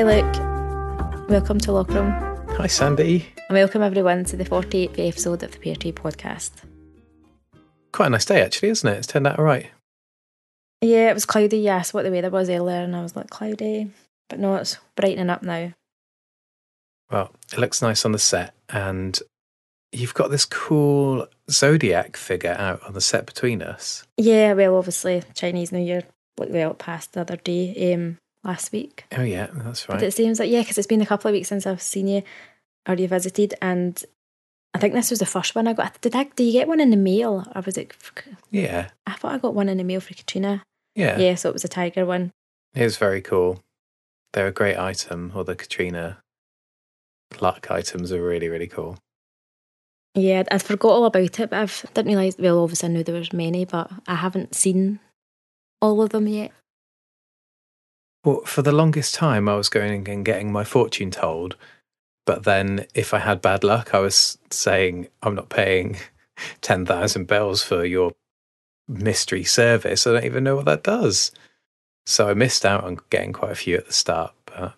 Hi, Luke. Welcome to Lockram. Hi, Sandy. And welcome everyone to the 48th episode of the Tree podcast. Quite a nice day, actually, isn't it? It's turned out all right. Yeah, it was cloudy. Yes, what the weather was earlier, and I was like, cloudy. But no, it's brightening up now. Well, it looks nice on the set, and you've got this cool zodiac figure out on the set between us. Yeah, well, obviously, Chinese New Year, like, well, passed the other day, um, last week. Oh, yeah, that's right. But it seems like, yeah, because it's been a couple of weeks since I've seen you or you visited, and I think this was the first one I got. Did I? Did you get one in the mail, or was it? Yeah, I thought I got one in the mail for Katrina. yeah, Yeah, so it was a tiger one. It was very cool. They're a great item, or the Katrina luck items are really, really cool. Yeah, I forgot all about it, but I didn't realise. Well, obviously, I knew there was many, but I haven't seen all of them yet. Well, for the longest time, I was going and getting my fortune told. But then, if I had bad luck, I was saying, I'm not paying 10,000 bells for your mystery service. I don't even know what that does. So I missed out on getting quite a few at the start. But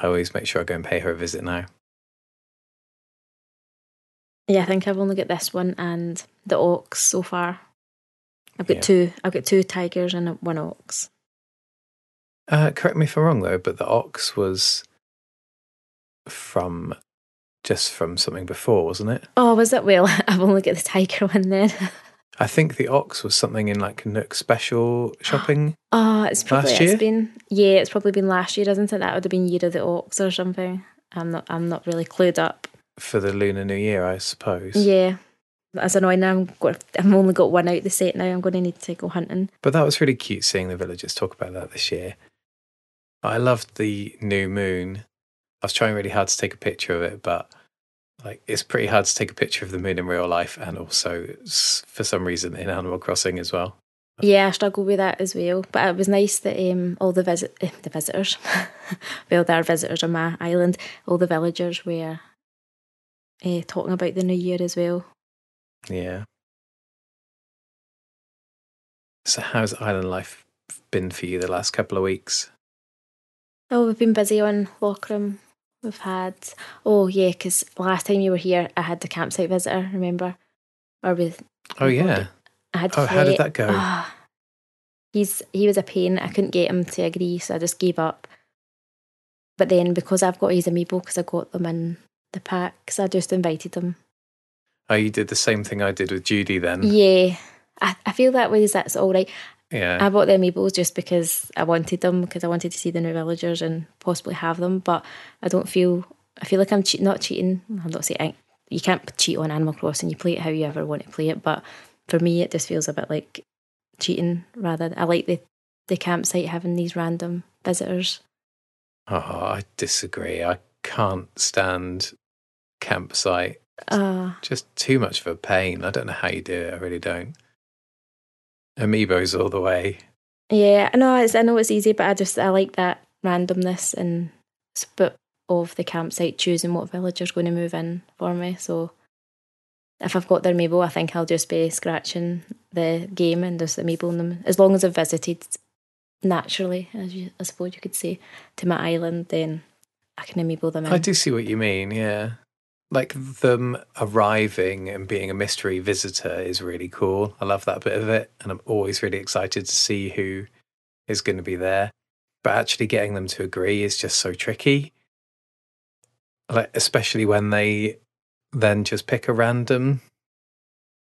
I always make sure I go and pay her a visit now. Yeah, I think I've only got this one and the ox so far. I've got Yeah. two. I've got two tigers and one ox. Uh, correct me if I'm wrong, though, but the ox was from just from something before, wasn't it? Oh, was it? Well, I've only got the tiger one then. I think the ox was something in like Nook special shopping. Oh, it's probably Last year? it's been yeah, it's probably been last year, isn't it? That would have been year of the ox or something. I'm not. I'm not really clued up. for the Lunar New Year, I suppose. Yeah, that's annoying. Now I'm got. I've only got one out the set now. I'm going to need to go hunting. But that was really cute seeing the villagers talk about that this year. I loved the new moon. I was trying really hard to take a picture of it, but like it's pretty hard to take a picture of the moon in real life and also for some reason in Animal Crossing as well. Yeah, I struggle with that as well. But it was nice that um, all the visit eh, the visitors, well, there are visitors on my island. All the villagers were uh, talking about the new year as well. Yeah. So how's island life been for you the last couple of weeks? Oh, we've been busy on Lockram. We've had oh yeah, because last time you were here, I had the campsite visitor. Remember? Or with Oh yeah. I had. Oh, how did that go? Ah, he's he was a pain. I couldn't get him to agree, so I just gave up. But then because I've got his amiibo, because I got them in the packs, I just invited them. Oh, you did the same thing I did with Judy then. Yeah, I, I feel that way. That's all right. Yeah. I bought the amiibos just because I wanted them, because I wanted to see the new villagers and possibly have them. But I don't feel. I feel like I'm cheat, not cheating. I'm not saying you can't cheat on Animal Crossing. You play it how you ever want to play it. But for me, it just feels a bit like cheating. Rather, I like the the campsite having these random visitors. Oh, I disagree. I can't stand campsite. Uh, Just too much of a pain. I don't know how you do it. I really don't. Amiibos all the way. yeah, I know. It's, I know it's easy, but I just I like that randomness and spit of the campsite choosing what villager's going to move in for me. So if I've got their amiibo, I think I'll just be scratching the game and just amiiboing them. As long as I've visited naturally, as you, I suppose you could say, to my island, then I can amiibo them in. I do see what you mean. Yeah. Like them arriving and being a mystery visitor is really cool. I love that bit of it. And I'm always really excited to see who is going to be there. But actually getting them to agree is just so tricky. Like, especially when they then just pick a random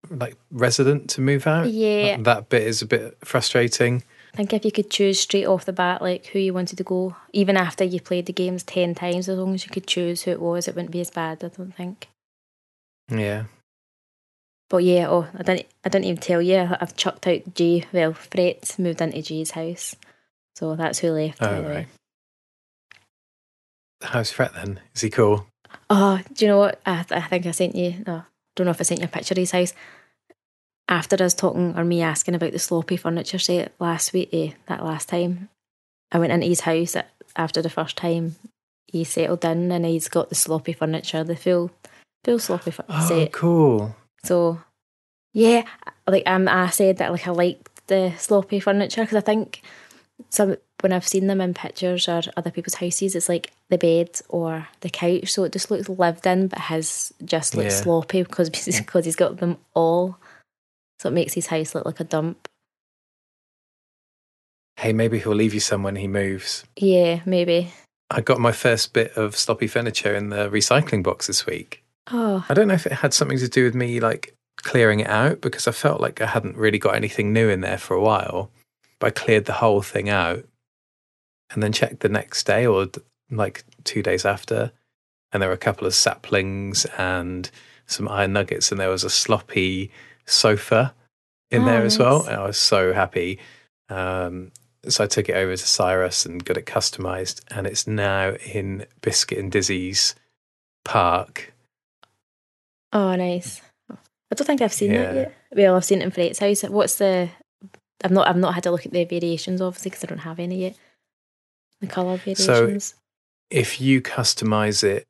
like resident to move out. Yeah. That bit is a bit frustrating. I think if you could choose straight off the bat, like who you wanted to go, even after you played the games 10 times, as long as you could choose who it was, it wouldn't be as bad, I don't think. Yeah. But yeah, oh, I didn't, I didn't even tell you. I've chucked out Jay. Well, Fred moved into Jay's house, so that's who left. Oh, right. How's Fred then? Is he cool? Oh, do you know what? I, I think I sent you. No, don't know if I sent you a picture of his house. After us talking or me asking about the sloppy furniture set last week, eh, that last time, I went into his house after the first time he settled in, and he's got the sloppy furniture, the full, full sloppy fu- Oh, set. cool. So, yeah, like um, I said that like I liked the sloppy furniture because I think some when I've seen them in pictures or other people's houses, it's like the bed or the couch, so it just looks lived in, but his just looks Yeah. sloppy because because he's got them all. So it makes his house look like a dump. Hey, maybe he'll leave you some when he moves. Yeah, maybe. I got my first bit of sloppy furniture in the recycling box this week. Oh, I don't know if it had something to do with me like clearing it out because I felt like I hadn't really got anything new in there for a while. But I cleared the whole thing out and then checked the next day or like two days after. And there were a couple of saplings and some iron nuggets, and there was a sloppy sofa in Oh, there as well. And I was so happy. Um, so I took it over to Cyrus and got it customized, and it's now in Biscuit and Dizzy's park. oh, nice. I don't think I've seen Yeah. that yet. Well, I've seen it in Fred's house. What's the? I've not. I've not had a look at the variations, obviously, because I don't have any yet. The color variations. So, if you customize it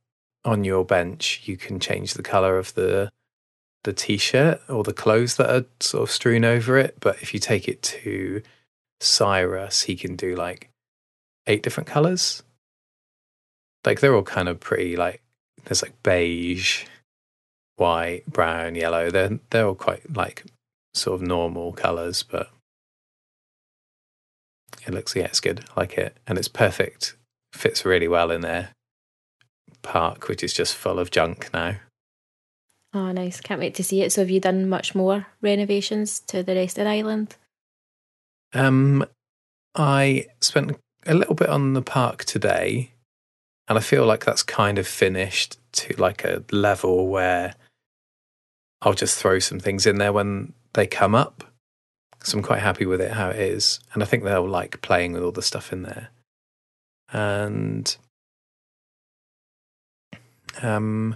on your bench, you can change the color of the the t-shirt or the clothes that are sort of strewn over it. But if you take it to Cyrus, he can do like eight different colors. Like they're all kind of pretty. Like there's like beige, white, brown, yellow. They're they're all quite like sort of normal colors, but it looks yeah, it's good. I like it, and it's perfect fits really well in their park, which is just full of junk now. Oh, nice. Can't wait to see it. So, have you done much more renovations to the rest of the island? Um, I spent a little bit on the park today, and I feel like that's kind of finished to like a level where I'll just throw some things in there when they come up. So I'm quite happy with it how it is, and I think they'll like playing with all the stuff in there. And um,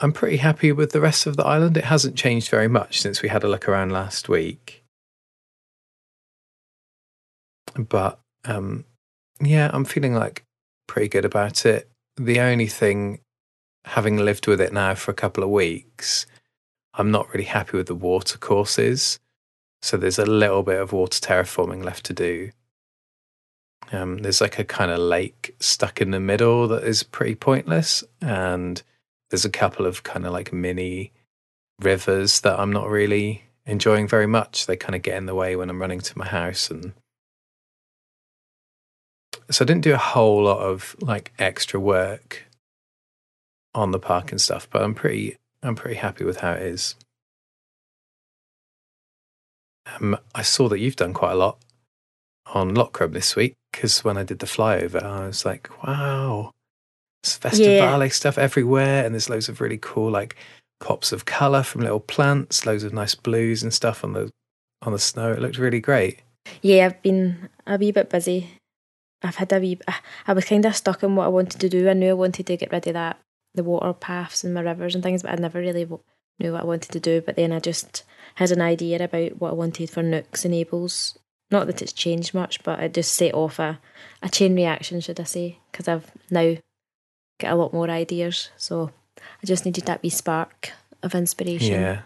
I'm pretty happy with the rest of the island. It hasn't changed very much since we had a look around last week. But um, yeah, I'm feeling like pretty good about it. The only thing, having lived with it now for a couple of weeks, I'm not really happy with the water courses. So there's a little bit of water terraforming left to do. Um, there's like a kind of lake stuck in the middle that is pretty pointless, and there's a couple of kind of like mini rivers that I'm not really enjoying very much. They kind of get in the way when I'm running to my house, and so I didn't do a whole lot of like extra work on the park and stuff. But I'm pretty, I'm pretty happy with how it is. Um, I saw that you've done quite a lot on Lockrum this week because when I did the flyover, I was like, wow, Festivale stuff everywhere, and there's loads of really cool like pops of color from little plants, loads of nice blues and stuff on the on the snow. It looked really great. Yeah, I've been a wee bit busy. I've had a wee. I- I was kind of stuck in what I wanted to do. I knew I wanted to get rid of that, the water paths and my rivers and things, but I never really w- knew what I wanted to do. But then I just had an idea about what I wanted for nooks and ables. Not that it's changed much, but it just set off a, a chain reaction, should I say? Because I've now got a lot more ideas. So I just needed that wee spark of inspiration. Yeah,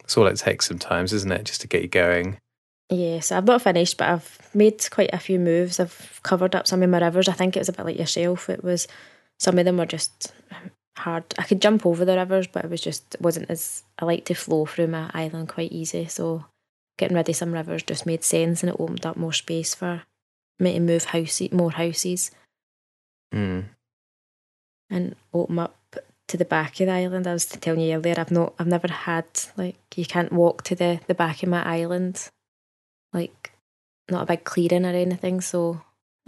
that's all it takes sometimes, isn't it? Just to get you going. Yeah, so I've not finished, but I've made quite a few moves. I've covered up some of my rivers. I think it was a bit like yourself. It was some of them were just hard. I could jump over the rivers, but it was just it wasn't as I like to flow through my island quite easy. So getting rid of some rivers just made sense, and it opened up more space for me to move houses, more houses, Mm. And open up to the back of the island. I was telling you earlier, I've not, I've never had like you can't walk to the the back of my island, like not a big clearing or anything. So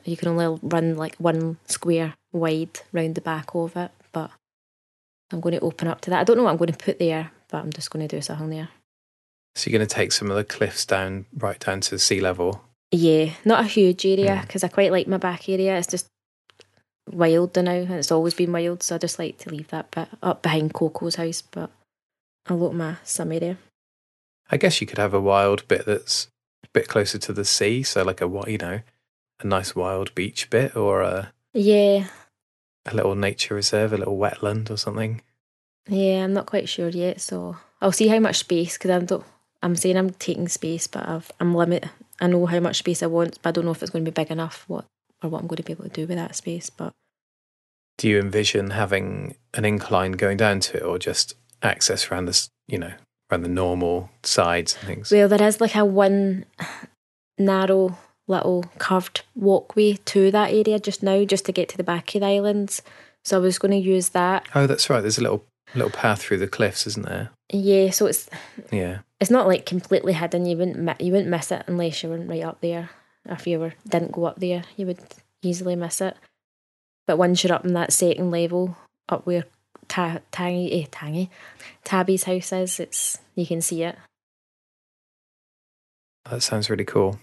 you can only run like one square wide round the back of it. But I'm going to open up to that. I don't know what I'm going to put there, but I'm just going to do something there. So you're going to take some of the cliffs down, right down to the sea level. Yeah, not a huge area Mm. because I quite like my back area. It's just wild now, and it's always been wild. So I just like to leave that bit up behind Coco's house, but I'll open my some area. I guess you could have a wild bit that's a bit closer to the sea, so like a wi- you know, a nice wild beach bit, or a Yeah, a little nature reserve, a little wetland or something. yeah, I'm not quite sure yet. So I'll see how much space because I'm don't. I'm saying I'm taking space, but I've, I'm limit. I know how much space I want, but I don't know if it's going to be big enough. What or what I'm going to be able to do with that space. But Do you envision having an incline going down to it, or just access around this, you know, around the normal sides and things? well, there is like a one narrow little curved walkway to that area just now, just to get to the back of the islands. So I was going to use that. Oh, that's right. There's a little little path through the cliffs, isn't there? Yeah, so it's Yeah. it's not like completely hidden. You wouldn't you wouldn't miss it unless you weren't right up there. If you were didn't go up there, you would easily miss it. But once you're up in that second level, up where ta- Tangy, eh, Tangy, Tabby's house is, it's you can see it. That sounds really cool.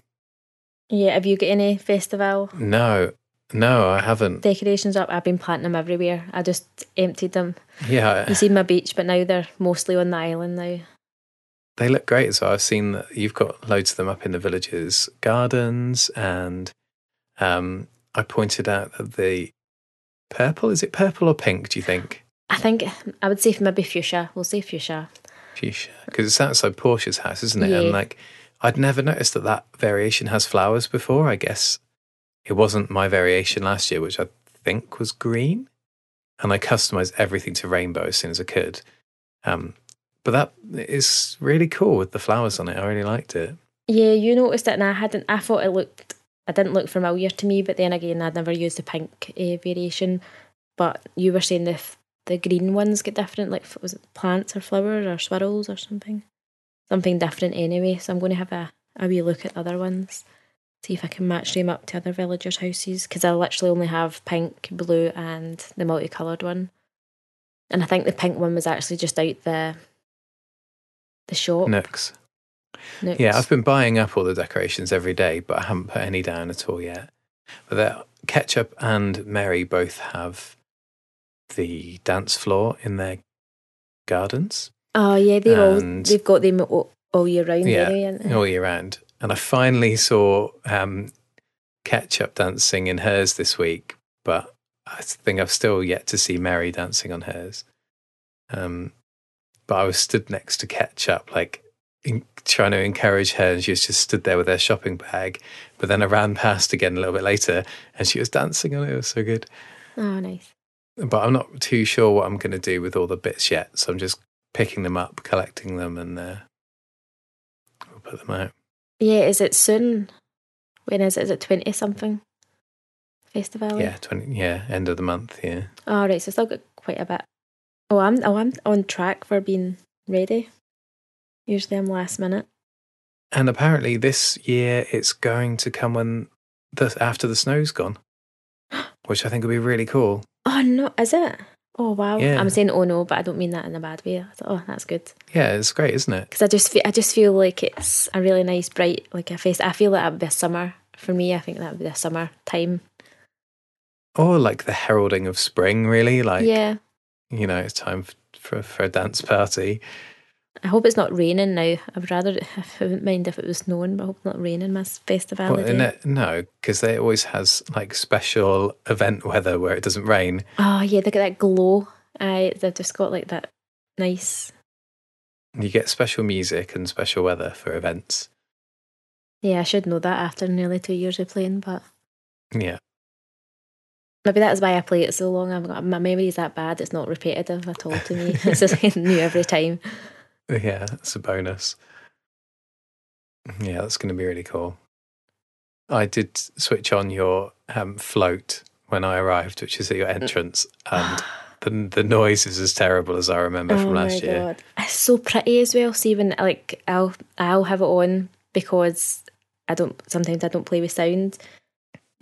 Yeah, have you got any festival No, no, I haven't. decorations up? I've been planting them everywhere. I just emptied them. Yeah, You see my beach, but now they're mostly on the island now. they look great as well. I've seen that you've got loads of them up in the villages' gardens, and um, I pointed out that the purple is it purple or pink? Do you think? I think I would say maybe fuchsia. We'll say fuchsia. Fuchsia, because it's outside Portia's house, isn't it? Yeah. And like, I'd never noticed that that variation has flowers before. I guess it wasn't my variation last year, which I think was green, and I customized everything to rainbow as soon as I could. Um, but that is really cool with the flowers on it. I really liked it. Yeah, you noticed it, and I hadn't. I thought it looked. I didn't look familiar to me, but then again, I'd never used the pink uh, variation. But you were saying the f- the green ones get different, like was it plants or flowers or swirls or something, something different anyway. So I'm going to have a a wee look at other ones, see if I can match them up to other villagers' houses because I literally only have pink, blue, and the multicoloured one. And I think the pink one was actually just out the the shop. Nooks. Yeah, I've been buying up all the decorations every day, but I haven't put any down at all yet. But Ketchup and Mary both have the dance floor in their gardens Oh yeah, they've all they've got them all, all year round. Yeah, all year round. And I finally saw um, Ketchup dancing in hers this week, but I think I've still yet to see Mary dancing on hers. Um, but I was stood next to Ketchup, like in, trying to encourage her, and she was just stood there with her shopping bag. But then I ran past again a little bit later, and she was dancing on it. It was so good. Oh, nice. But I'm not too sure what I'm going to do with all the bits yet, so I'm just picking them up, collecting them, and uh, we'll put them out. Yeah, is it soon? When is it? Is it twenty something? Festival. Yeah, twenty. Yeah, end of the month. Yeah, Oh right, so still got quite a bit. Oh, I'm oh I'm on track for being ready. Usually I'm last minute. and apparently this year it's going to come when the after the snow's gone, which I think would be really cool. Oh no, is it? Oh wow. Yeah. I'm saying oh no, but I don't mean that in a bad way. I thought, oh, that's good. Yeah, it's great, isn't it? Because I just feel, I just feel like it's a really nice, bright, like a face. I feel like that would be a summer for me. I think that would be a summer time. Or like the heralding of spring, really. Like, yeah. you know, it's time for for a dance party. I hope it's not raining now. I would rather, I wouldn't mind if it was snowing, but I hope it's not raining my festival. Well, no, because they always has like special event weather where it doesn't rain. Oh, yeah, they got that glow. I, they've just got like that nice. You get special music and special weather for events. Yeah, I should know that after nearly two years of playing, but Yeah, maybe that's why I play it so long. I've got my memory's that bad. It's not repetitive at all to me. it's just new every time. yeah, that's a bonus. Yeah, that's going to be really cool. I did switch on your um, float when I arrived, which is at your entrance, and the the noise is as terrible as I remember from last year. It's so pretty as well. See, when like I'll I'll have it on because I don't sometimes I don't play with sound,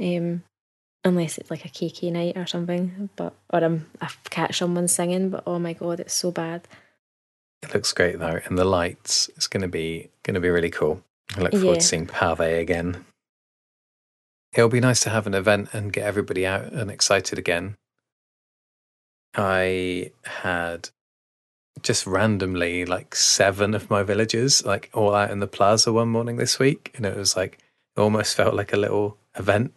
um, unless it's like a KK night or something. But or I'm I catch someone singing. But oh my god, it's so bad. It looks great though, and the lights. It's going to be going to be really cool. I look forward Yeah. to seeing Pave again. It'll be nice to have an event and get everybody out and excited again. I had just randomly like seven of my villagers like all out in the plaza one morning this week, and it was like it almost felt like a little event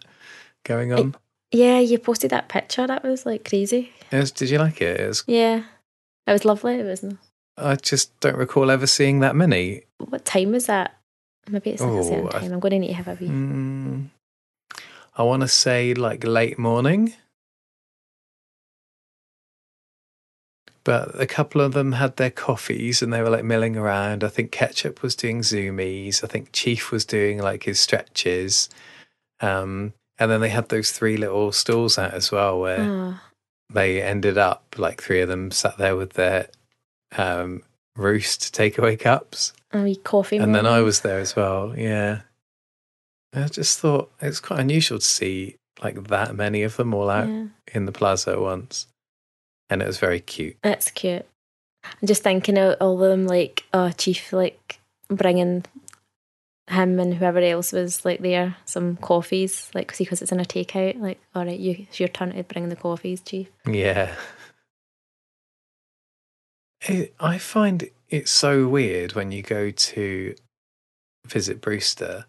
going on. Yeah, you posted that picture. That was like crazy. It was- did you like it? It was. Yeah, it was lovely. It was. I just don't recall ever seeing that many. What time was that? Maybe it's like Oh, I- time. I'm going to need to have a wee. Mm, I want to say like late morning. But a couple of them had their coffees and they were like milling around. I think Ketchup was doing zoomies. I think Chief was doing like his stretches. Um, and then they had those three little stalls out as well where Oh, they ended up like three of them sat there with their um, roost takeaway cups. a wee coffee. And then I was there as well. Yeah. I just thought it's quite unusual to see like that many of them all out Yeah, in the plaza at once. And it was very cute. that's cute. I'm just thinking of all of them, like, oh, Chief, like, bringing him and whoever else was like there some coffees, like, because it's in a takeout. Like, all right, you, it's your turn to bring the coffees, Chief. Yeah. It, I find it so weird when you go to visit Brewster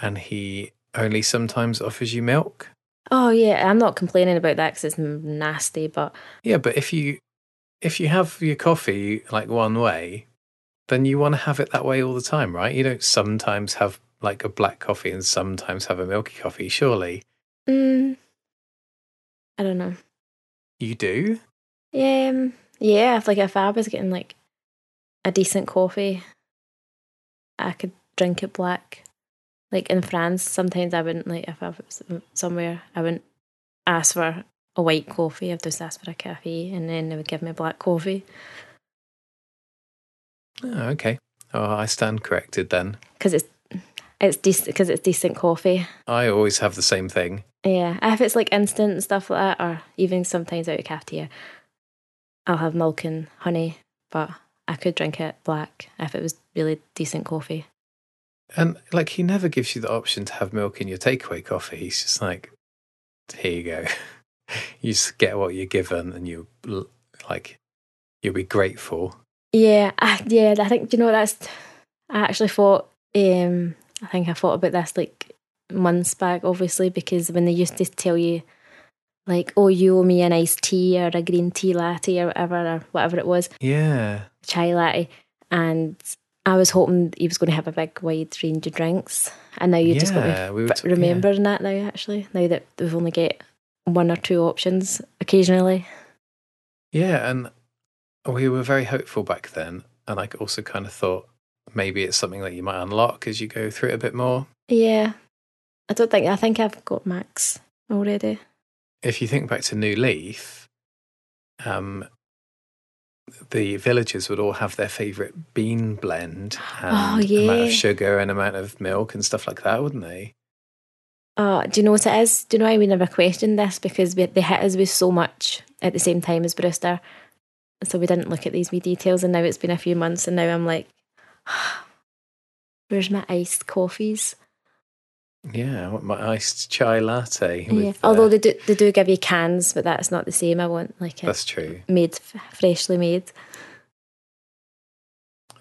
and he only sometimes offers you milk. Oh yeah, I'm not complaining about that because it's nasty, but Yeah, but if you if you have your coffee like one way, then you want to have it that way all the time, right? You don't sometimes have like a black coffee and sometimes have a milky coffee, surely. mm, I don't know. You do? Yeah, um, yeah. If like if I was getting like a decent coffee, I could drink it black. Like in France, sometimes I wouldn't like if I was somewhere, I wouldn't ask for a white coffee. I'd just ask for a cafe, and then they would give me black coffee Oh, okay. Oh, I stand corrected then. because it's it's decent because it's decent coffee. I always have the same thing. Yeah, if it's like instant and stuff like that, or even sometimes out of cafeteria, I'll have milk and honey, but I could drink it black if it was really decent coffee. And like he never gives you the option to have milk in your takeaway coffee. He's just like, here you go. you just get what you're given and you like you'll be grateful. Yeah, I, yeah. I think you know that's. I actually thought. Um, I think I thought about this like months back, obviously, because when they used to tell you, like, "Oh, you owe me an iced tea or a green tea latte or whatever or whatever it was, Yeah. chai latte," and I was hoping he was going to have a big wide range of drinks, and now you just got to yeah, we t- yeah. that now. Actually, now that we've only get one or two options occasionally. Yeah, and we were very hopeful back then. And I also kind of thought maybe it's something that you might unlock as you go through it a bit more. Yeah, I don't think I think I've got Max already. If you think back to New Leaf, um, the villagers would all have their favourite bean blend and Oh, amount of sugar and amount of milk and stuff like that, wouldn't they? Uh, do you know what it is? Do you know why we never questioned this? Because we, they hit us with so much at the same time as Brewster. So we didn't look at these wee details, and now it's been a few months, and now I'm like, where's my iced coffees? Yeah, I want my iced chai latte. Yeah. Although uh, they do, they do give you cans, but that's not the same. I want like that's true. made, freshly made.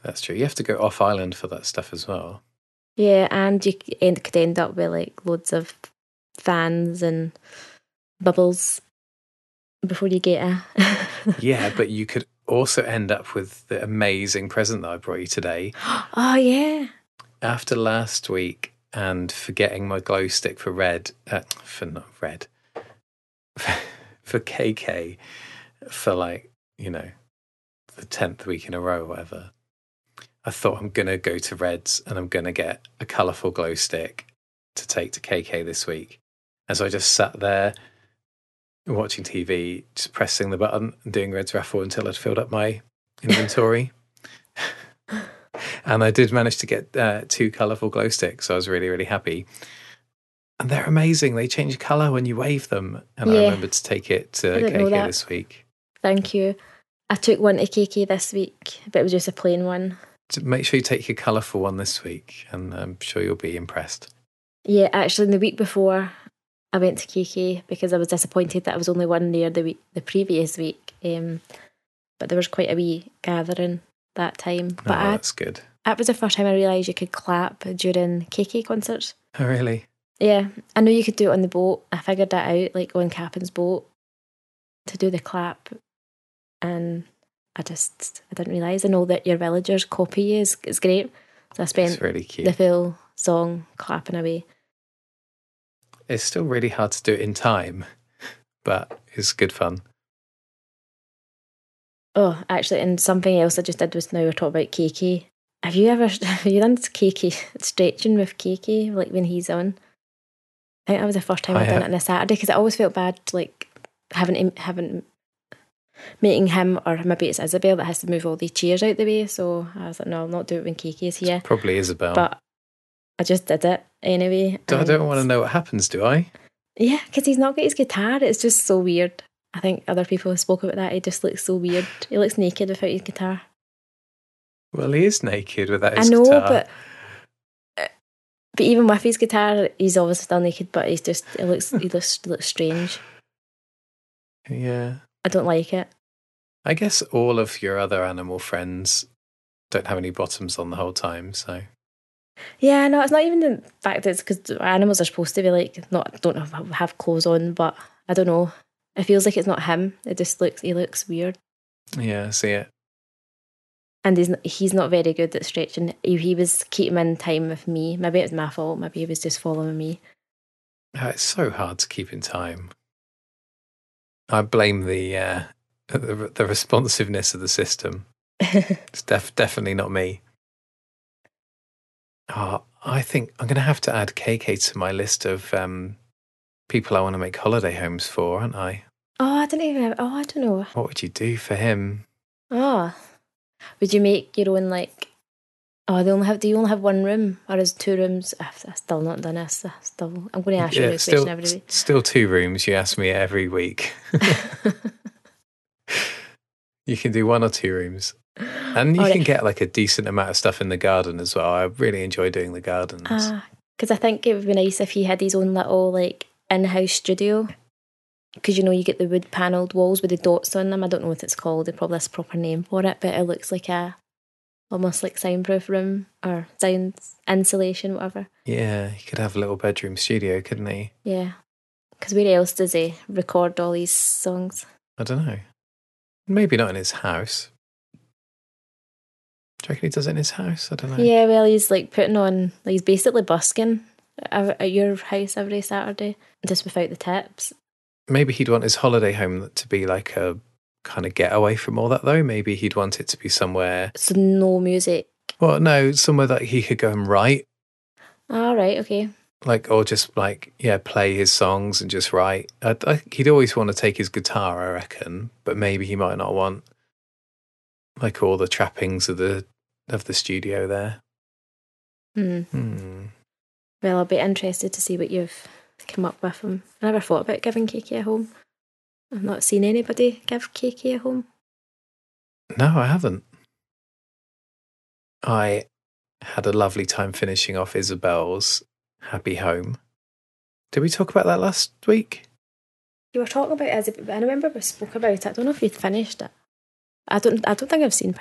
That's true. You have to go off island for that stuff as well. Yeah, and you end, could end up with like loads of fans and bubbles before you get a. yeah, but you could also end up with the amazing present that I brought you today. oh yeah. After last week and forgetting my glow stick for red, uh, for not red, for KK, for like, you know, the 10th week in a row or whatever, I thought I'm going to go to Redd's and I'm going to get a colourful glow stick to take to KK this week. And so I just sat there watching TV, just pressing the button and doing Redd's raffle until I'd filled up my inventory. And I did manage to get uh, two colourful glow sticks, so I was really, really happy. And they're amazing. They change colour when you wave them. And I Yeah. remembered to take it to I KK this week. Thank you. I took one to KK this week, but it was just a plain one. So make sure you take your colourful one this week, and I'm sure you'll be impressed. Yeah, actually, in the week before I went to KK because I was disappointed that I was only one there the week, the previous week. Um, but there was quite a wee gathering that time. Oh, But I, that's good. that was the first time I realised you could clap during KK concerts. Oh, really? Yeah, I know you could do it on the boat. I figured that out, like on Captain's boat, to do the clap, and I just I didn't realise. I know that your villagers copy you is is great, So I spent really cute. the full song clapping away. It's still really hard to do it in time, but it's good fun. Oh, actually, and something else I just did was now we're talking about KK. Have you ever have you done KK stretching with KK like when he's on? I think that was the first time I I've done it on a Saturday because I always felt bad like having him having meeting him or maybe it's Isabelle that has to move all the chairs out the way. So I was like, no, I'll not do it when is here. Probably Isabelle. But I just did it anyway. I don't want to know what happens, do I? Yeah, because he's not got his guitar. It's just so weird. I think other people have spoke about that. He just looks so weird. He looks naked without his guitar. Well, he is naked without I his know, guitar. but uh, but even with his guitar, he's obviously still naked. But he's just it looks he looks looks strange. Yeah. I don't like it. I guess all of your other animal friends don't have any bottoms on the whole time, so Yeah, no, it's not even the fact that it's because animals are supposed to be like not don't have, have clothes on, but I don't know. It feels like it's not him. It just looks he looks weird, yeah, I see it. and he's not, he's not very good at stretching. He, he was keeping in time with me. Maybe it was my fault. Maybe he was just following me. Oh, it's so hard to keep in time. I blame the uh, the, the responsiveness of the system. It's def- definitely not me. Oh, I think I'm going to have to add KK to my list of um, people I want to make holiday homes for, aren't I? Oh, I don't even. Have, oh, I don't know. What would you do for him? Oh, would you make your own like? Oh, they only have. Do you only have one room, or is two rooms? Ah, I've, I've still not done this. I still, I'm going to ask you a new still, question every week. still two rooms. You ask me every week. you can do one or two rooms, and you can get like a decent amount of stuff in the garden as well. I really enjoy doing the gardens. Ah, because I think it would be nice if he had his own little like in-house studio. Because you know you get the wood panelled walls with the dots on them. I don't know what it's called. There probably has a proper name for it, but it looks like a almost like soundproof room or sound insulation, whatever. yeah, he could have a little bedroom studio, couldn't he? Yeah. Because where else does he record all these songs? I don't know. Maybe not in his house. Do you reckon he does it in his house? I don't know. Yeah, well, he's like putting on, like, he's basically busking at your house every Saturday, just without the tips. Maybe he'd want his holiday home to be like a kind of getaway from all that, though. Maybe he'd want it to be somewhere. So no music. Well, no, somewhere that he could go and write, All right, okay. like, or just like, yeah, play his songs and just write. I, I think he'd always want to take his guitar, I reckon, but maybe he might not want like all the trappings of the of the studio there. Hmm. Hmm. Well, I'll be interested to see what you've come up with. them. I never thought about giving KK a home. I've not seen anybody give KK a home. No, I haven't. I had a lovely time finishing off Isabelle's Happy Home. Did we talk about that last week? You were talking about it, but I remember we spoke about it. I don't know if you'd finished it. I don't. I don't think I've seen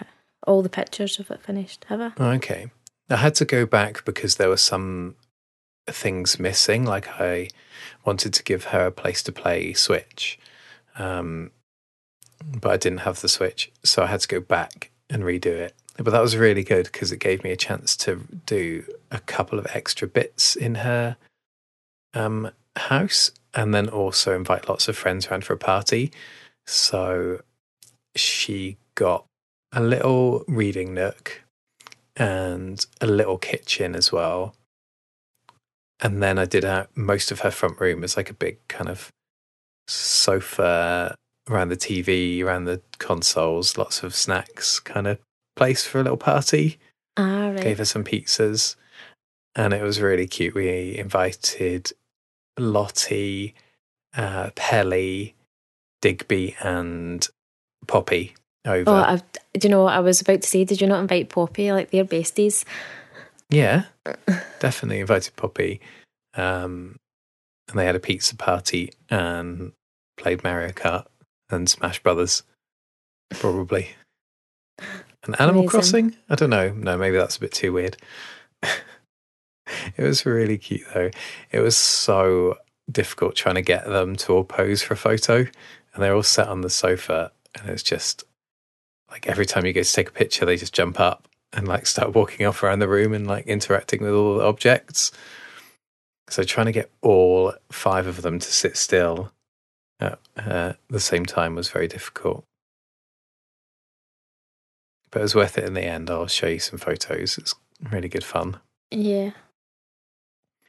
all the pictures of it finished. Have I? Okay. I had to go back because there were some things missing. Like I wanted to give her a place to play Switch, um, but I didn't have the Switch, so I had to go back and redo it. But that was really good because it gave me a chance to do a couple of extra bits in her um, house, and then also invite lots of friends around for a party. So she got a little reading nook and a little kitchen as well. And then I did most of her front room as like a big kind of sofa around the TV, around the consoles, lots of snacks kind of place for a little party. Ah, right. Gave her some pizzas and it was really cute. We invited Lottie, uh, Pelly, Digby, and Poppy over. Oh, I've, do you know what I was about to say? Did you not invite Poppy? Like they're besties. Yeah, definitely invited Poppy. Um, and they had a pizza party and played Mario Kart and Smash Brothers, probably. And Animal Amazing. Crossing? I don't know. No, maybe that's a bit too weird. it was really cute though. It was so difficult trying to get them to all pose for a photo, and they're all sat on the sofa, and it's just like every time you go to take a picture, they just jump up and like start walking off around the room and like interacting with all the objects. So trying to get all five of them to sit still at uh, the same time was very difficult. But it was worth it in the end. I'll show you some photos. It's really good fun. Yeah.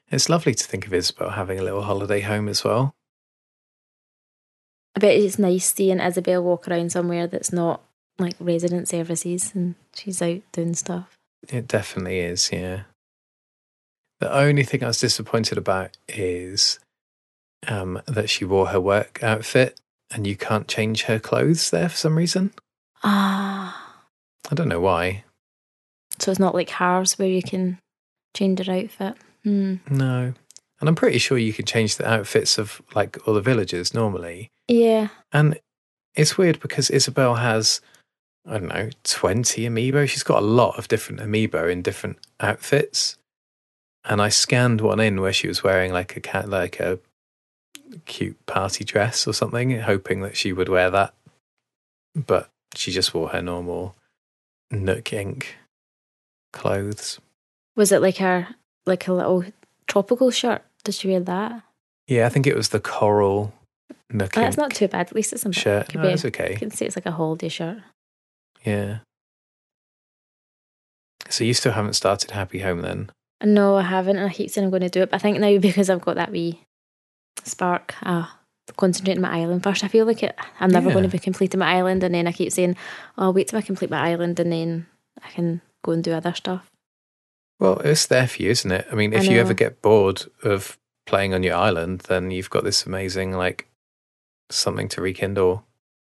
It's lovely to think of Isabelle having a little holiday home as well. I bet it's nice seeing Isabelle walk around somewhere that's not like resident services and she's out doing stuff. It definitely is, yeah. The only thing I was disappointed about is um, that she wore her work outfit and you can't change her clothes there for some reason. Ah. I don't know why. So it's not like Harv's where you can change your outfit. Hmm. No. And I'm pretty sure you can change the outfits of like all the villagers normally. Yeah. And it's weird because Isabelle has, I don't know, 20 amiibo. She's got a lot of different amiibo in different outfits. And I scanned one in where she was wearing like a cat, like a cute party dress or something, hoping that she would wear that. But she just wore her normal Nook Inc. clothes. Was it like her like a little tropical shirt? Did she wear that? Yeah, I think it was the coral Nook that's not too bad. At least it's a shirt. Could No, be- it's okay. can see it's like a holiday shirt. Yeah. So you still haven't started Happy Home then? No, I haven't, and I keep saying I'm going to do it. But I think now because I've got that wee spark, ah, concentrating my island first. I feel like it, I'm never Yeah. going to be completing my island, and then I keep saying, oh, "I'll wait till I complete my island, and then I can go and do other stuff." Well, it's there for you, isn't it? I mean, I if you ever get bored of playing on your island, then you've got this amazing, like, something to rekindle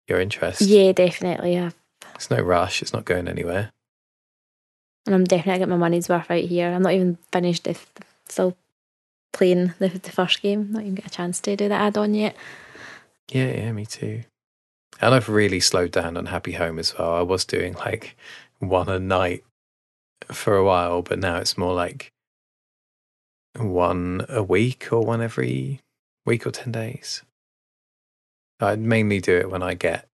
your interest. Yeah, definitely. Yeah. It's no rush. It's not going anywhere. And I'm definitely getting my money's worth out here. I'm not even finished if still playing the, the first game. Not even get a chance to do that add on yet. Yeah, yeah, me too. And I've really slowed down on Happy Home as well. I was doing like one a night for a while, but now it's more like one a week or one every week or 10 days. I mainly do it when I get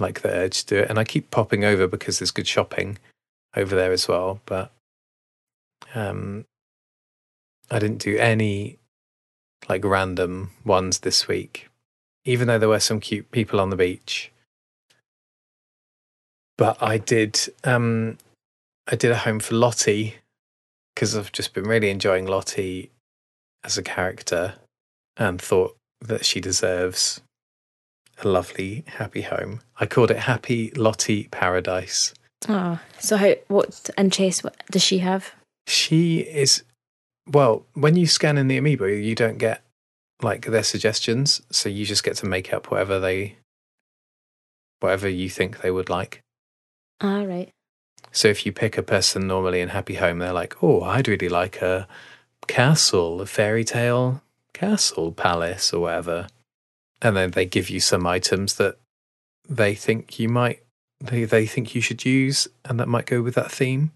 like the urge to do it. And I keep popping over because there's good shopping over there as well. But um, I didn't do any like random ones this week even though there were some cute people on the beach. But I did, um, I did a home for Lottie because I've just been really enjoying Lottie as a character and thought that she deserves a lovely, happy home. I called it Happy Lottie Paradise. Oh, so how? What Chase, what does she have? She is, well, when you scan in the amiibo, you don't get like their suggestions, so you just get to make up whatever they, whatever you think they would like. Ah, right. So if you pick a person normally in Happy Home, they're like, oh, I'd really like a castle, a fairy tale castle, palace, or whatever. And then they give you some items that they think you might, they, they think you should use, and that might go with that theme.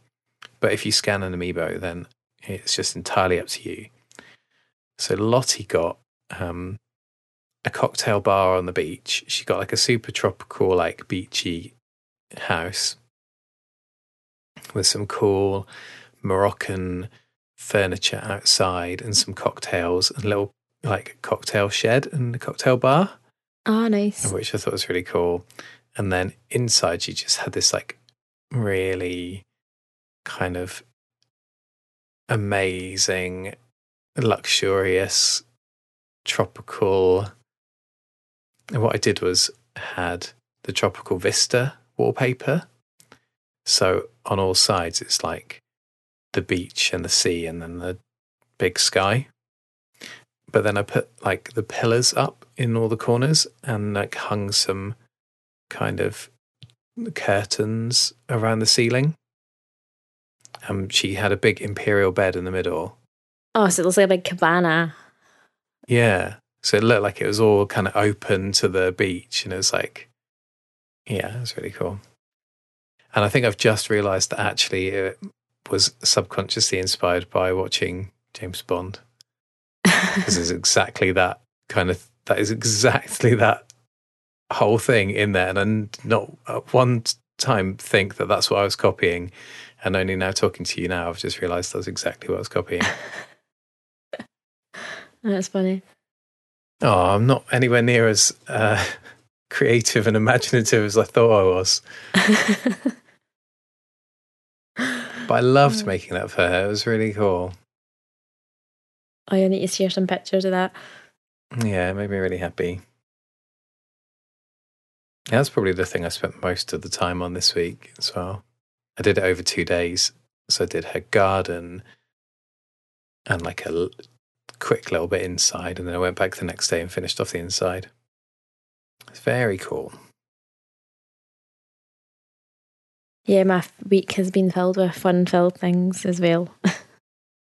But if you scan an amiibo, then it's just entirely up to you. So Lottie got um, a cocktail bar on the beach. She got like a super tropical, like beachy house with some cool Moroccan furniture outside and some cocktails and little like cocktail shed and a cocktail bar, Ah, nice. which I thought was really cool. And then inside, she just had this like really kind of amazing, luxurious, tropical. And what I did was had the tropical vista wallpaper. So on all sides, it's like the beach and the sea and then the big sky. But then I put like the pillars up in all the corners and like hung some kind of curtains around the ceiling. Um, she had a big imperial bed in the middle. Oh, so it looks like a big cabana. Yeah. So it looked like it was all kind of open to the beach. And it was like, yeah, it was really cool. And I think I've just realized that actually it was subconsciously inspired by watching James Bond. Because is exactly that kind of, that is exactly that whole thing in there. And not uh, one time think that that's what I was copying, and only now talking to you now, I've just realised that's exactly what I was copying. That's funny. Oh, I'm not anywhere near as uh, creative and imaginative as I thought I was. but I loved making that for her. It was really cool. Oh, I need to share some pictures of that. Yeah, it made me really happy. Yeah, that's probably the thing I spent most of the time on this week as well. I did it over two days. So I did her garden and like a l- quick little bit inside, and then I went back the next day and finished off the inside. It's very cool. Yeah, my week has been filled with fun filled things as well.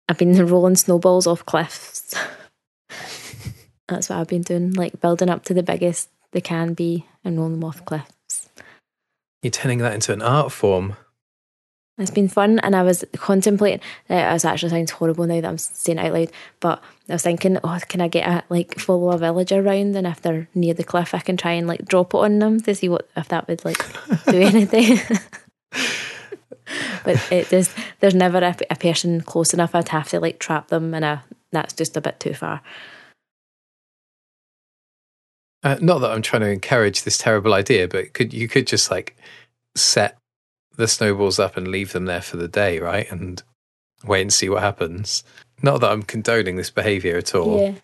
I've been rolling snowballs off cliffs. That's what I've been doing, like building up to the biggest they can be and rolling them off cliffs. You're turning that into an art form. It's been fun, and I was contemplating. Uh, it was actually sounds horrible now that I'm saying it out loud, but I was thinking, oh, can I get a like follow a villager around, and if they're near the cliff, I can try and like drop it on them to see what if that would like do anything. but it does. There's never a, a person close enough. I'd have to like trap them, and that's just a bit too far. Uh, not that I'm trying to encourage this terrible idea, but could you could just like set the snowballs up and leave them there for the day, right? And wait and see what happens. Not that I'm condoning this behaviour at all. Yeah.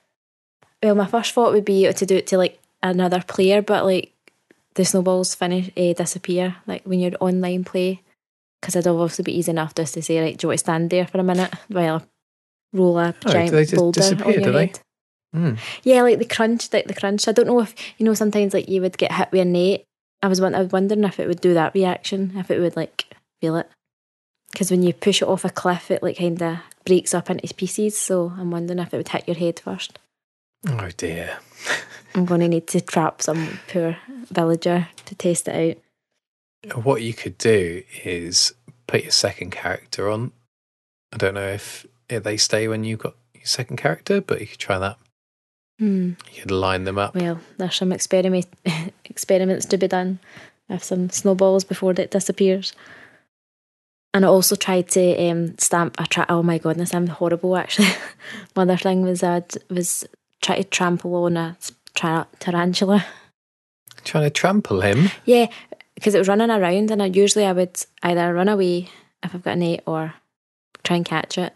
Well, my first thought would be to do it to like another player, but like the snowballs finish uh, disappear like when you're online play, because it'd obviously be easy enough just to say, right, do you want to stand there for a minute while I roll a Oh, giant they just boulder disappear, on your head? Mm. Yeah, like the crunch, like the crunch. I don't know if you know. Sometimes like you would get hit with a net. I was I was wondering if it would do that reaction, if it would like feel it. Because when you push it off a cliff, it like kind of breaks up into pieces. So I'm wondering if it would hit your head first. Oh dear. I'm going to need to trap some poor villager to test it out. What you could do is put your second character on. I don't know if, they stay when you've got your second character, but you could try that. Hmm. You could line them up. Well, there's some experiment experiments to be done Have some snowballs before it disappears. And I also tried to um, stamp a tra- oh my goodness, I'm horrible actually. My other thing was I was try to trample on a tra- tarantula. Trying to trample him. Yeah, because it was running around, and I usually I would either run away if I've got a net or try and catch it.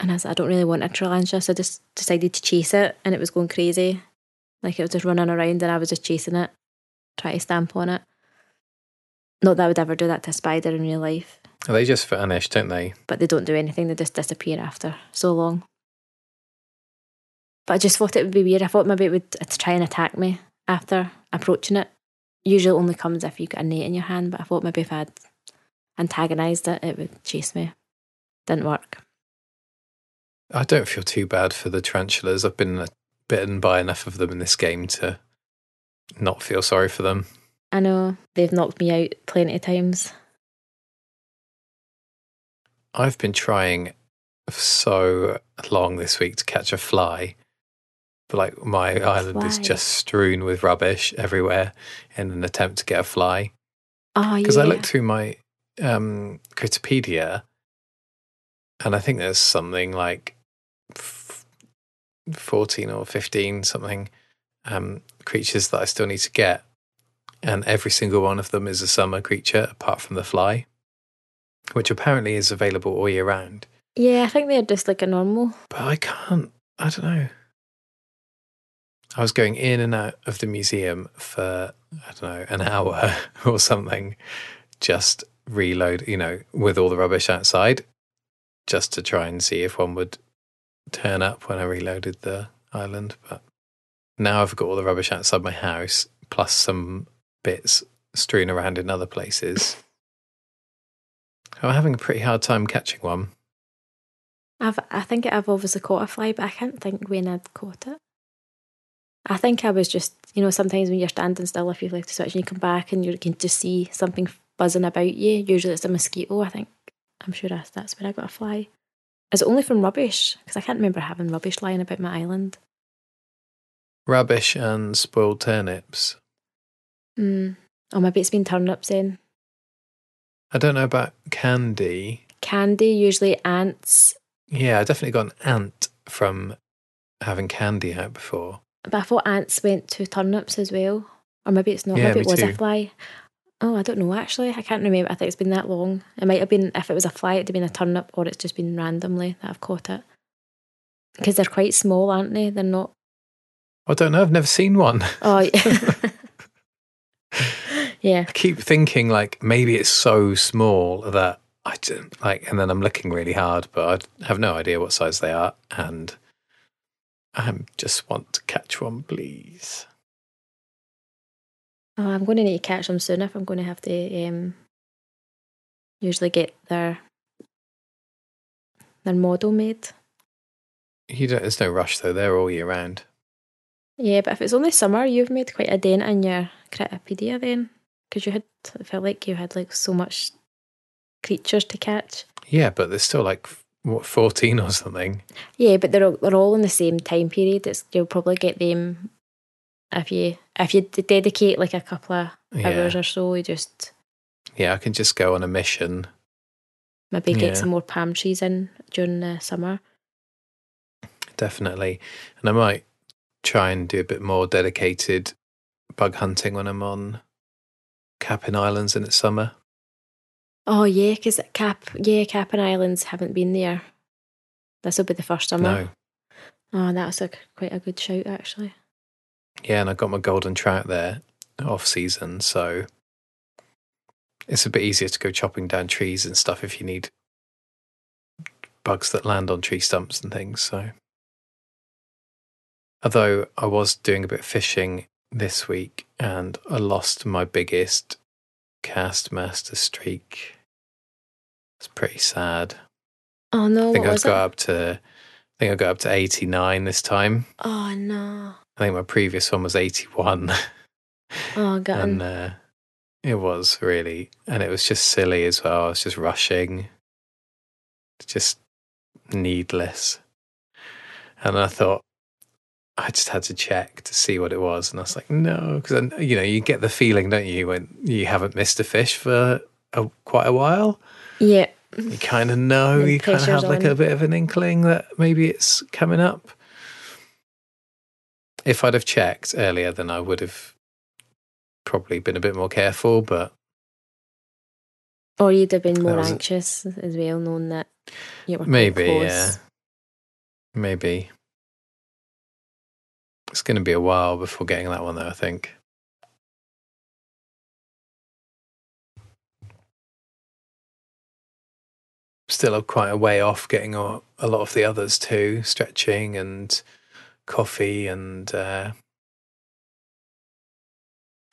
And I said, I don't really want a tarantula, so I just decided to chase it, and it was going crazy. Like it was just running around, and I was just chasing it, trying to stamp on it. Not that I would ever do that to a spider in real life, They just vanish, don't they? but they don't do anything, they just disappear after so long. But I just thought it would be weird. I thought maybe it would try and attack me after approaching it. Usually only comes if you've got a net in your hand, but I thought maybe if I'd antagonised it, it would chase me. Didn't work. I don't feel too bad for the tarantulas. I've been bitten by enough of them in this game to not feel sorry for them. I know they've knocked me out plenty of times. I've been trying so long this week to catch a fly, like my island is just strewn with rubbish everywhere in an attempt to get a fly. Oh, Because yeah. I looked through my um, Critterpedia, and I think there's something like f- 14 or 15 something um, creatures that I still need to get. And every single one of them is a summer creature apart from the fly, which apparently is available all year round. yeah, I think they're just like a normal. But I can't, I don't know. I was going in and out of the museum for, I don't know, an hour or something, just reload, you know, with all the rubbish outside, just to try and see if one would turn up when I reloaded the island. But now I've got all the rubbish outside my house, plus some bits strewn around in other places. I'm having a pretty hard time catching one. I've, I think I've obviously caught a fly, but I can't think when I'd caught it. I think I was just, you know, sometimes when you're standing still, if you like to switch and you come back and you can just see something buzzing about you, usually it's a mosquito, I think. I'm sure that's, that's when I got a fly. Is it only from rubbish? Because I can't remember having rubbish lying about my island. Rubbish and spoiled turnips. Mm. Oh, maybe it's been turnips then. I don't know about candy. Candy, usually ants. Yeah, I definitely got an ant from having candy out before. But I thought ants went to turnips as well. Or maybe it's not. Yeah, maybe it was a fly. Oh, I don't know actually. I can't remember. I think it's been that long. It might have been, if it was a fly, it'd have been a turnip or it's just been randomly that I've caught it. Because they're quite small, aren't they? They're not. I don't know. I've never seen one. Oh, yeah. yeah. I keep thinking like maybe it's so small that I don't like, and then I'm looking really hard, but I have no idea what size they are, and I just want to catch one, please. Oh, I'm going to need to catch them soon if I'm going to have to um, usually get their their model made. You don't. There's no rush though. They're all year round. Yeah, but if it's only summer, you've made quite a dent in your Critterpedia then. Because you had, it felt like you had like so much creatures to catch. Yeah, but there's still like what 14 or something. Yeah, but they're all, they're all in the same time period. It's, you'll probably get them if you if you dedicate like a couple of Yeah. hours or so. You just Yeah, I can just go on a mission. maybe get Yeah. some more palm trees in during the summer. Definitely, and I might try and do a bit more dedicated bug hunting when I'm on Capin Islands in the summer. Oh yeah, because Cap yeah Capon Islands haven't been there. This will be the first summer. No, Oh, that's a quite a good shout actually. yeah, and I got my golden trout there off season, so it's a bit easier to go chopping down trees and stuff if you need bugs that land on tree stumps and things. So, although I was doing a bit of fishing this week and I lost my biggest cast master streak, it's pretty sad. Oh no, I think I was got it? up to, I think I got up to eighty nine this time. Oh no. I think my previous one was eighty one. Oh god. and uh, it was really, and it was just silly as well. I was just rushing, just needless. And I thought I just had to check to see what it was, and I was like, no, because you know you get the feeling, don't you, when you haven't missed a fish for a, quite a while. yeah. You kind of know, you kind of have like on. a bit of an inkling that maybe it's coming up. If I'd have checked earlier, then I would have probably been a bit more careful. But Or you'd have been more anxious as well, knowing that you were maybe, close. yeah, maybe it's going to be a while before getting that one, though. I think. Still quite a way off getting a, a lot of the others too, stretching and coffee and uh,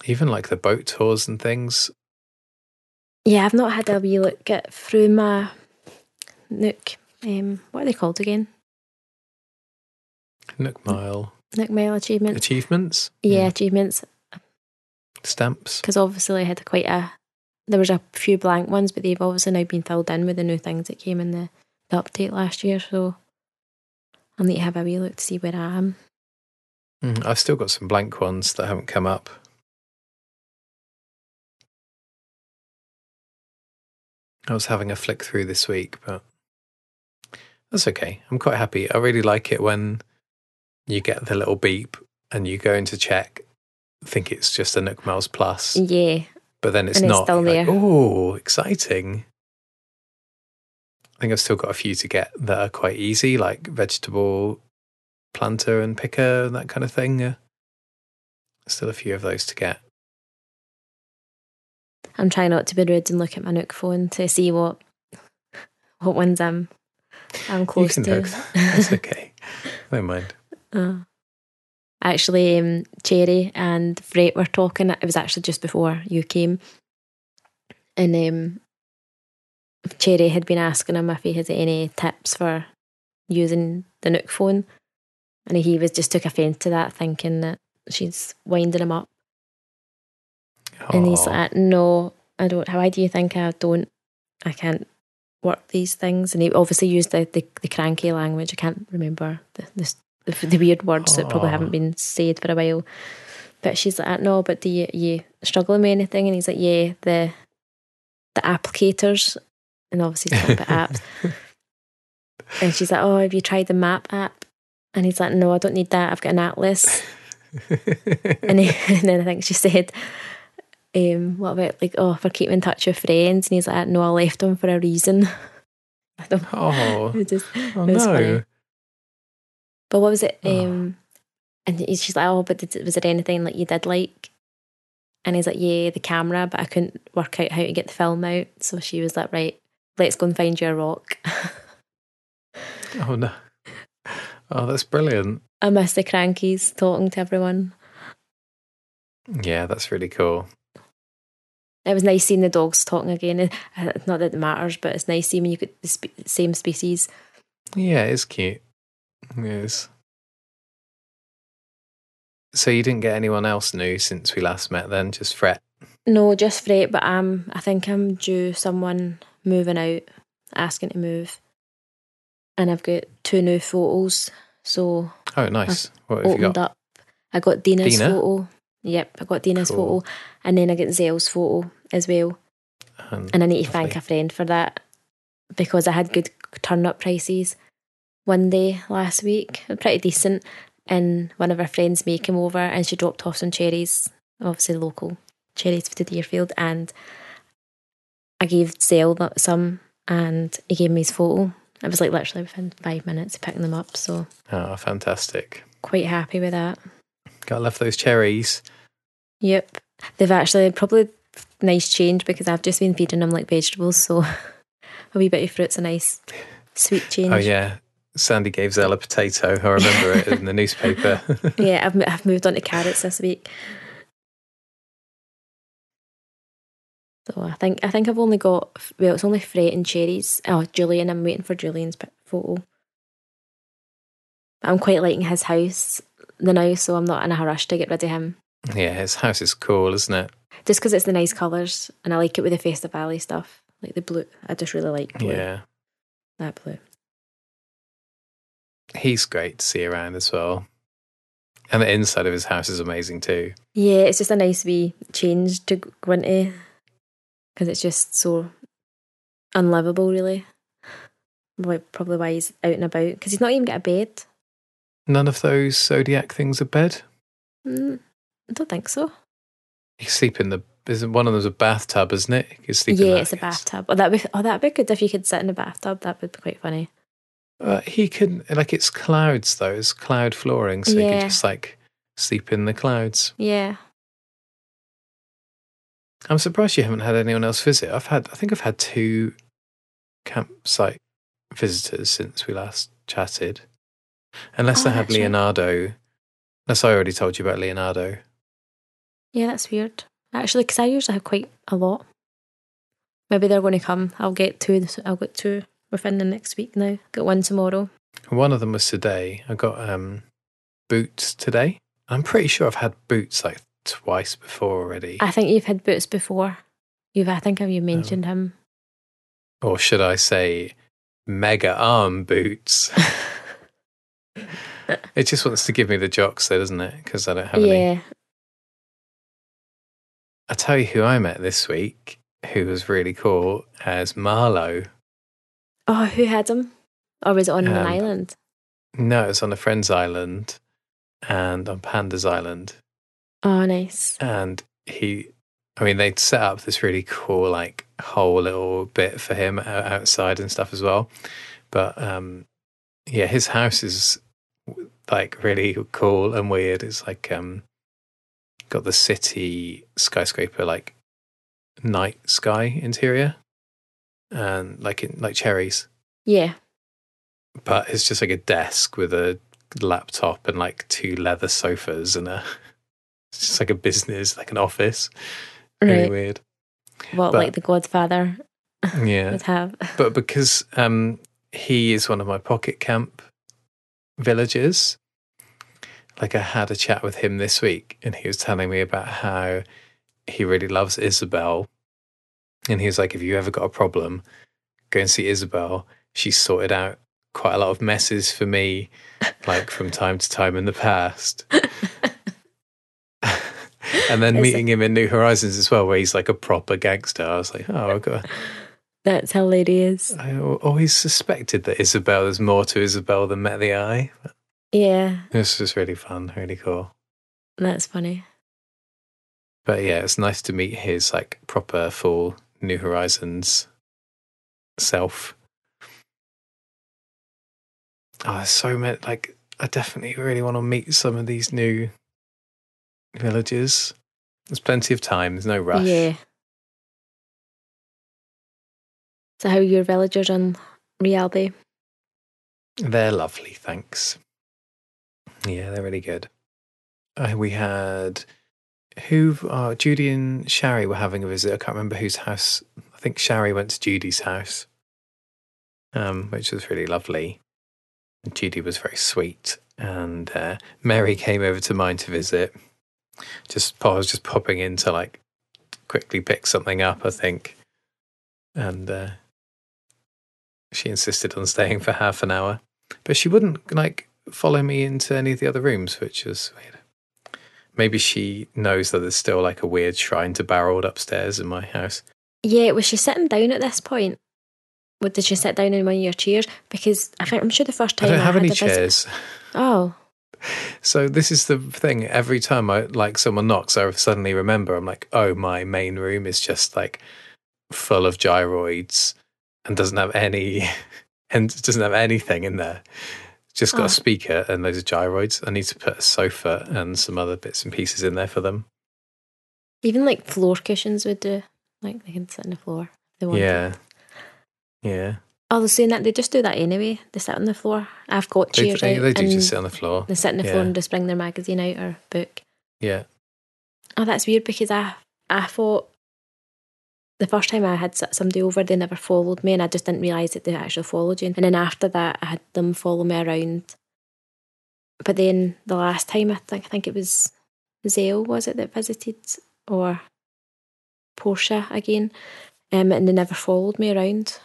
even like the boat tours and things. Yeah, I've not had a wee look at through my Nook. Um, what are they called again? Nook Mile Nook Mile achievements. achievements. yeah, achievements. Stamps. Because obviously I had quite a. There was a few blank ones, but they've obviously now been filled in with the new things that came in the, the update last year. So I'll need to have a wee look to see where I am. Mm, I've still got some blank ones that haven't come up. I was having a flick through this week, but that's okay. I'm quite happy. I really like it when you get the little beep and you go into check, think it's just a Nook Miles Plus, Yeah, but then it's And not. like, oh, exciting. I think I've still got a few to get that are quite easy, like vegetable planter and picker and that kind of thing. Still a few of those to get. I'm trying not to be rude and look at my Nook phone to see what what ones I'm I'm close you to. look. That's okay. Don't mind. Uh, actually, um, Cherry and Frett were talking. It was actually just before you came, and um, Cherry had been asking him if he has any tips for using the Nook phone, and he was just took offence to that, thinking that she's winding him up. And he's like, "No, I don't. Why do you think I don't? I can't work these things." And he obviously used the the, the cranky language. I can't remember the the, the, the weird words that probably haven't been said for a while. But she's like, "No, but do you you struggling with anything?" And he's like, "Yeah, the the applicators, and obviously talking about apps. And she's like, "Oh, have you tried the map app?" And he's like, "No, I don't need that. I've got an atlas." and, he, and then I think she said, um, "What about like, oh, for keeping in touch with friends?" And he's like, "No, I left them for a reason." I don't. oh, just, oh no. funny. But what was it? Oh. Um, and she's like, "Oh, but did, was there anything like you did like?" And he's like, "Yeah, the camera, but I couldn't work out how to get the film out." So she was like, "Right, let's go and find you a rock." Oh no. Oh, that's brilliant. I miss the crankies talking to everyone. Yeah, that's really cool. It was nice seeing the dogs talking again. Uh, Not that it matters, but it's nice seeing when you get the spe- same species. Yeah, it's cute. Is. So you didn't get anyone else new since we last met then, just Frett. No, just Frett, but um, I think I'm due someone moving out, asking to move. And I've got two new photos. So Oh, nice. What have you opened got? up. I got Dina's Dina? photo. Yep, I got Dina's Cool. photo. And then I get Zell's photo as well. Um, And I need to thank a friend for that because I had good turnip prices one day last week. Pretty decent. And one of our friends May came over and she dropped off some cherries, obviously local cherries to Deerfield. And I gave Zell some and he gave me his photo. It was like literally within five minutes of picking them up. So Oh, fantastic. quite happy with that. Gotta love those cherries. Yep. They've actually probably nice change because I've just been feeding them like vegetables. So a wee bit of fruit's a nice sweet oh, change. Oh, yeah. Sandi gave Zell a potato. I remember it in the newspaper. yeah, I've, I've moved on to carrots this week. So I think I think I've only got well, it's only Fred and cherries. Oh, Julian, I'm waiting for Julian's photo. I'm quite liking his house the now, so I'm not in a rush to get rid of him. yeah, his house is cool, isn't it? Just because it's the nice colours, and I like it with the Festa Valley stuff, like the blue. I just really like blue. Yeah. that blue. He's great to see around as well. And the inside of his house is amazing too. Yeah, it's just a nice wee change to go into because it's just so unlivable, really. Probably why he's out and about because he's not even got a bed. None of those zodiac things a bed. Mm, I don't think so. You sleep in the. Isn't one of them's a bathtub, isn't it? You sleep in yeah, that, it's a bathtub. Oh, that'd be oh, that'd be good if you could sit in a bathtub. That would be quite funny. Uh, he can like it's clouds though. It's cloud flooring, so he can just like sleep in the clouds. Yeah, I'm surprised you haven't had anyone else visit. I've had, I think I've had two campsite visitors since we last chatted. Unless Oh, I had that's right. Leonardo. Unless I already told you about Leonardo. yeah, that's weird. Actually, because I usually have quite a lot. Maybe they're going to come. I'll get two. I'll get two within the next week now. Got one tomorrow. One of them was today. I got um, boots today. I'm pretty sure I've had boots like twice before already. I think you've had boots before. You've. I think have you mentioned him. or should I say, mega arm boots? it just wants to give me the jocks, though, doesn't it? Because I don't have any. yeah. I tell you who I met this week, who was really cool, as Marlo. Oh, who had him? Or was it on an Um, island? No, it was on a friend's island and on Panda's Island. Oh, nice. And he, I mean, they'd set up this really cool, like, whole little bit for him outside and stuff as well. But um, yeah, his house is like really cool and weird. It's like um, got the city skyscraper, like night sky interior, and like in, like cherries. Yeah. but it's just like a desk with a laptop and like two leather sofas and a it's just like a business like an office very Right. weird What, but- like the Godfather yeah would have? but because um he is one of my pocket camp villagers like i had a chat with him this week and he was telling me about how he really loves Isabelle and he was like if you ever got a problem go and see Isabelle She sorted out quite a lot of messes for me like from time to time in the past and then It's- meeting him in New Horizons as well, where he's like a proper gangster. I was like, oh, I've got. That's hilarious. I always suspected that Isabelle, there's more to Isabelle than met the eye. Yeah, This was really fun, really cool. that's funny. But yeah, it's nice to meet his like proper full New Horizons self. Oh, so many. Like, I definitely really want to meet some of these new villagers. There's plenty of time. There's no rush. Yeah. So, how are your villagers on Rialbe? They're lovely, thanks. Yeah, they're really good. Uh, we had who? Uh, Judy and Shari were having a visit. I can't remember whose house. I think Shari went to Judy's house, um, which was really lovely. And Judy was very sweet, and uh, Mary came over to mine to visit. Just I was just popping in to like quickly pick something up, I think, and uh, she insisted on staying for half an hour, but she wouldn't like follow me into any of the other rooms, which was weird. Maybe she knows that there's still like a weird shrine to Barold upstairs in my house. Yeah, was she sitting down at this point? What, did she sit down in one of your chairs? Because I think I'm sure the first time I don't have had any a visit- chairs. Oh, So this is the thing. Every time I like someone knocks, I suddenly remember. I'm like, oh, my main room is just like full of gyroids and doesn't have any, and doesn't have anything in there. Just got Oh. a speaker and loads of gyroids. I need to put a sofa and some other bits and pieces in there for them. even like floor cushions would do. Like they can sit on the floor. They wanted. Yeah, yeah. Oh, they're saying that they just do that anyway. They sit on the floor. I've got They, chairs they, out they do just sit on the floor. they sit on the floor and just bring their magazine out or book. Yeah, Oh, that's weird because I I thought the first time I had somebody over, they never followed me, and I just didn't realise that they actually followed you. And then after that, I had them follow me around. But then the last time, I think I think it was Zale was it that visited or Portia again, um, and they never followed me around.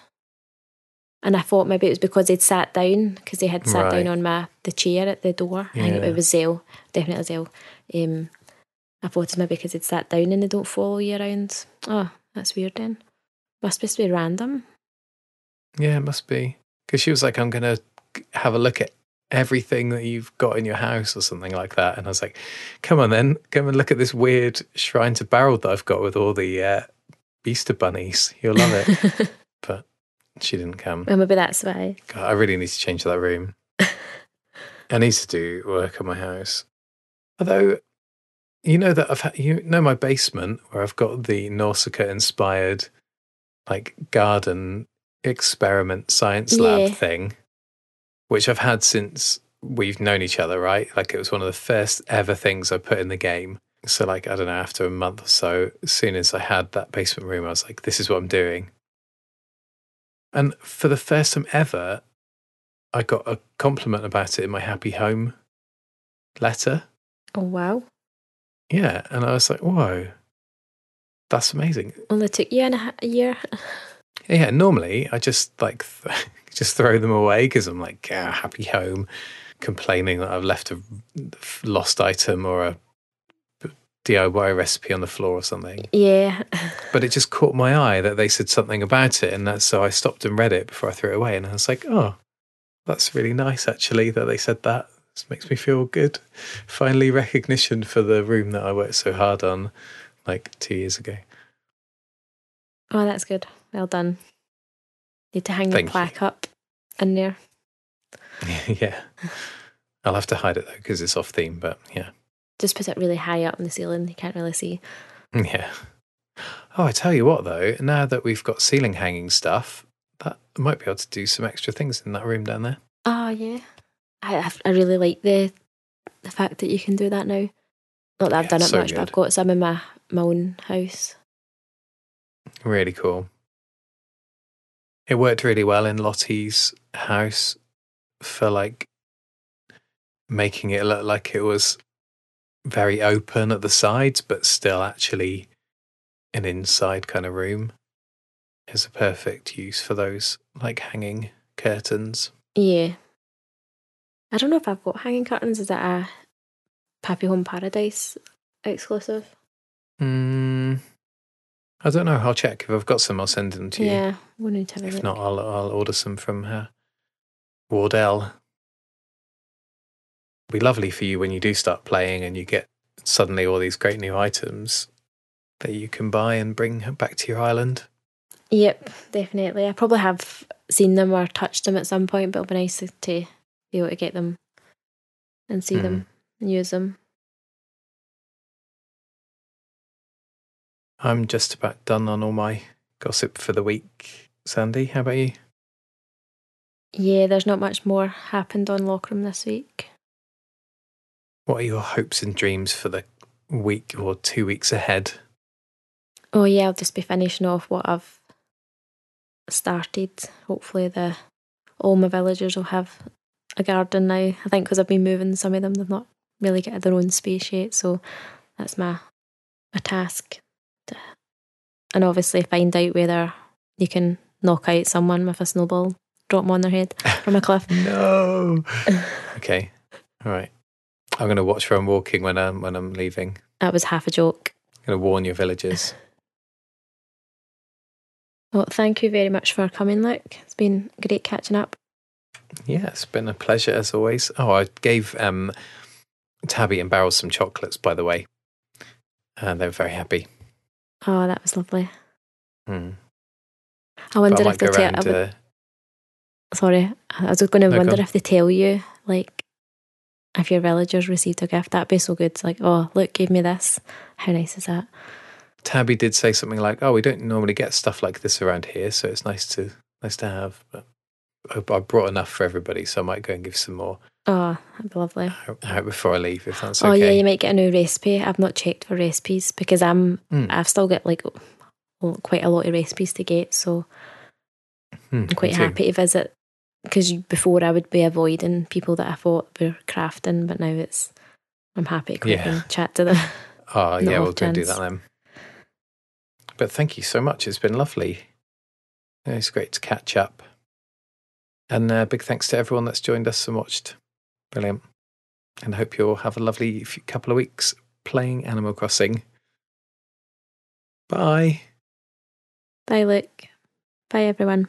And I thought maybe it was because they'd sat down because they had sat Right. down on my the chair at the door. I think it was Zale, definitely Zale. Um, I thought it's maybe because they'd sat down and they don't follow you around. Oh, that's weird then. Must to be random. yeah. It must be because she was like, "I'm gonna have a look at everything that you've got in your house or something like that," and I was like, "Come on, then, come and look at this weird shrine to Barold that I've got with all the uh, Easter bunnies. You'll love it." but she didn't come. Well, maybe that's why. God, I really need to change that room. I need to do work on my house. Although, you know that I've had, you know my basement where I've got the Nausicaa inspired like garden experiment science lab Yeah. thing, which I've had since we've known each other, right? Like it was one of the first ever things I put in the game. So like I don't know, after a month or so, as soon as I had that basement room, I was like, this is what I'm doing. And for the first time ever, I got a compliment about it in my happy home letter. Oh wow! Yeah. And I was like, whoa, that's amazing. Only took you and a, ha- a year. Yeah. Normally I just like, th- just throw them away because I'm like, ah, happy home, complaining that I've left a lost item or a DIY recipe on the floor or something. yeah, But it just caught my eye that they said something about it. And that's so I stopped and read it before I threw it away. And I was like, oh, that's really nice actually that they said that. This makes me feel good. Finally, recognition for the room that I worked so hard on like two years ago. oh that's good. Well done. Need to hang Thank the you. plaque up in there. yeah. I'll have to hide it though because it's off theme, but yeah. Just put it really high up in the ceiling. You can't really see. Yeah. Oh, I tell you what though, now that we've got ceiling hanging stuff, that I might be able to do some extra things in that room down there. Oh yeah, I I- really like the the fact that you can do that now. Not that I've Yeah, done it so much, but I've got some in my my own house. Really cool. It worked really well in Lottie's house for like making it look like it was very open at the sides, but still actually an inside kind of room. Is a perfect use for those like hanging curtains. Yeah. I don't know if I've got hanging curtains. Is that a Happy Home Paradise exclusive? Mm, I don't know. I'll check. If I've got some, I'll send them to you. Yeah, we'll need to If look. not, I'll, I'll order some from her. Wardell. It'll be lovely for you when you do start playing and you get suddenly all these great new items that you can buy and bring back to your island. Yep, definitely. I probably have seen them or touched them at some point, but it'll be nice to be able to get them and see Hmm. them and use them. I'm just about done on all my gossip for the week. Sandi, how about you? Yeah, there's not much more happened on Lockram this week. What are your hopes and dreams for the week or two weeks ahead? Oh yeah, I'll just be finishing off what I've started. Hopefully, the all my villagers will have a garden now. I think because I've been moving some of them, they've not really got their own space yet. So that's my a task. To, and obviously, find out whether you can knock out someone with a snowball, drop them on their head from a cliff. No. okay. All right. I'm going to watch where I'm walking when I'm when I'm leaving. That was half a joke. I'm going to warn your villagers. Well, thank you very much for coming, Luke. It's been great catching up. Yeah, it's been a pleasure as always. Oh, I gave um, Tabby and Barrel some chocolates, by the way, and they were very happy. Oh, that was lovely. Hmm. I wonder I if they tell. would- Uh, Sorry, I was going to No, wonder if they tell you, like, if your villagers received a gift. That'd be so good. It's like, oh, look, gave me this. How nice is that? Tabby did say something like, "Oh, we don't normally get stuff like this around here, so it's nice to nice to have." But I, brought enough for everybody, so I might go and give some more Oh, that'd be lovely. out before I leave, if that's Oh okay. yeah, you might get a new recipe. I've not checked for recipes because I'm Hmm. I've still got like quite a lot of recipes to get, so Hmm, I'm quite happy to visit. Because before I would be avoiding people that I thought were crafting, but now it's I'm happy to come Yeah. and chat to them. Oh, yeah, we'll go do that then. But thank you so much. It's been lovely. It's great to catch up. And uh, big thanks to everyone that's joined us and watched. Brilliant. And I hope you'll have a lovely couple of weeks playing Animal Crossing. Bye. Bye, Luke. Bye, everyone.